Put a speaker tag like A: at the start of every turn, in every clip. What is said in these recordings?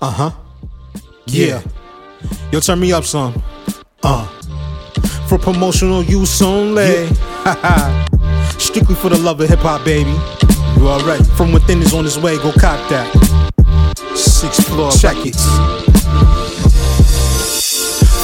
A: Uh huh. Yeah. Yo, turn me up some. Uh. For promotional use only. Strictly for the love of hip hop, baby. You alright? From within is on his way, go cop that. Six floor Check it.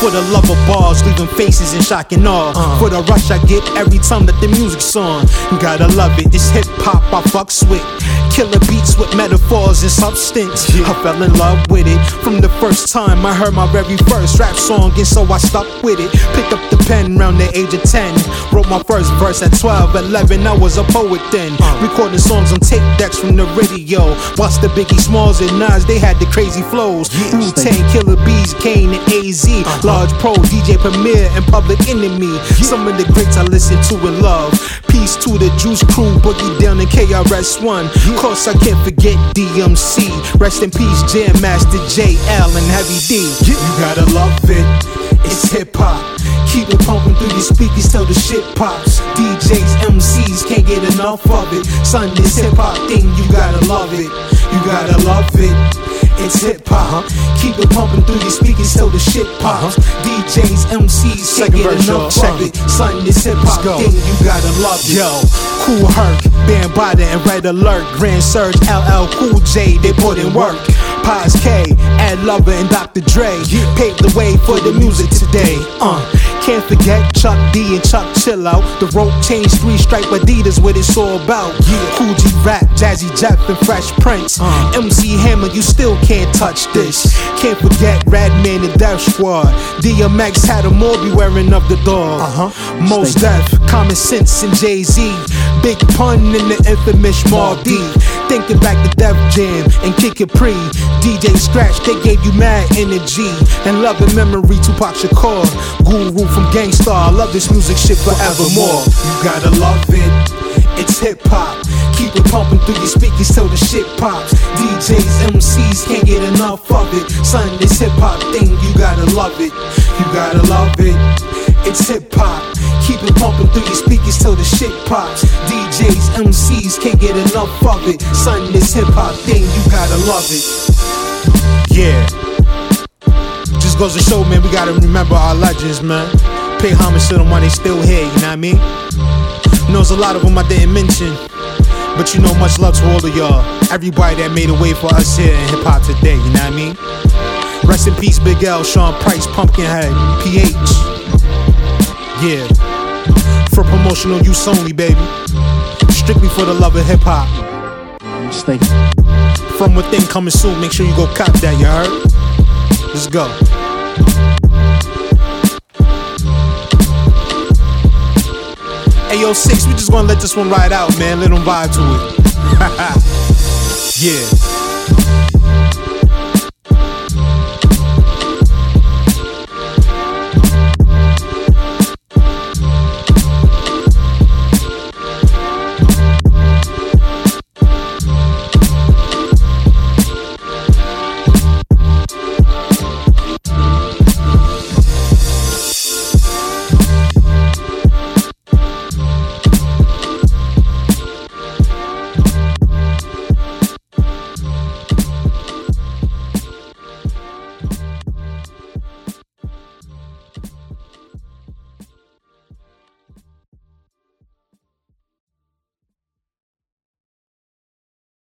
A: For the love of bars, leaving faces in shock and awe. Uh. For the rush I get every time that the music's on. Gotta love it, this hip hop I fucks with. Killer beats with metaphors and substance. Yeah. I fell in love with it from the first time I heard my very first rap song, and so I stuck with it. Picked up the pen around the age of 10. Wrote my first verse at 12, 11. I was a poet then. Uh. Recording songs on tape decks from the radio. Watched the Biggie Smalls and Nas, they had the crazy flows. Yeah, Wu Tang, Killer Bees, Kane, and AZ. Uh-huh. Large Pro, DJ Premier, and Public Enemy. Some of the greats I listen to and love. Peace to the Juice Crew, Boogie Down and KRS-One. Yeah course, I can't forget DMC. Rest in peace, Jam Master Jay and Heavy D. You gotta love it. It's hip hop. Keep it pumping through your speakers till the shit pops. DJs, MCs can't get enough of it. Son, this hip hop thing, you gotta love it. You gotta love it. It's hip hop. Keep it pumping through your speakers till the shit pops. DJs, MCs, can't get enough of it. Son, this hip hop thing, you gotta love it. Yo, Kool Herc, Bambaataa, and Red Alert. Grand Surge, LL Cool J, they put in work. Paz K, Ed Lover, and Dr. Dre paved the way for the music today. Uh, can't forget Chuck D and Chuck Chill Out. The rope change, three stripe Adidas, what it's all about. Yeah, G Rap, Jazzy Jeff, and Fresh Prince. Uh, MC Hammer, you still can't touch this. Can't forget Redman and Def Squad. DMX had a more be wearing of the dog. Uh-huh. Mos Def, Common Sense, and Jay Z. Big pun in the infamous Mobb Deep. Thinking back to Def Jam and Kid Capri. DJ Scratch, they gave you mad energy and love and memory. Tupac Shakur, Guru from Gang Starr. Love this music shit forevermore. You gotta love it. It's hip hop. Keep it pumping through your speakers till the shit pops. DJs, MCs can't get enough of it. Son, this hip hop thing, you gotta love it. You gotta love it. It's hip hop. Keep it pumping through your speakers till the shit pops. DJs, MCs can't get enough of it. Son, this hip hop thing, you gotta love it. Yeah. Just goes to show, man, we gotta remember our legends, man. Pay homage to them while they still here, you know what I mean? Knows a lot of them I didn't mention. But you know, much love to all of y'all. Everybody that made a way for us here in hip hop today, you know what I mean? Rest in peace, Big L, Sean Price, Pumpkinhead, PH. Yeah. For promotional use only, baby. Strictly for the love of hip hop. From within coming soon, make sure you go cop that, you heard? Let's go. Hey yo, six, we just gonna let this one ride out, man. Let them vibe to it. yeah.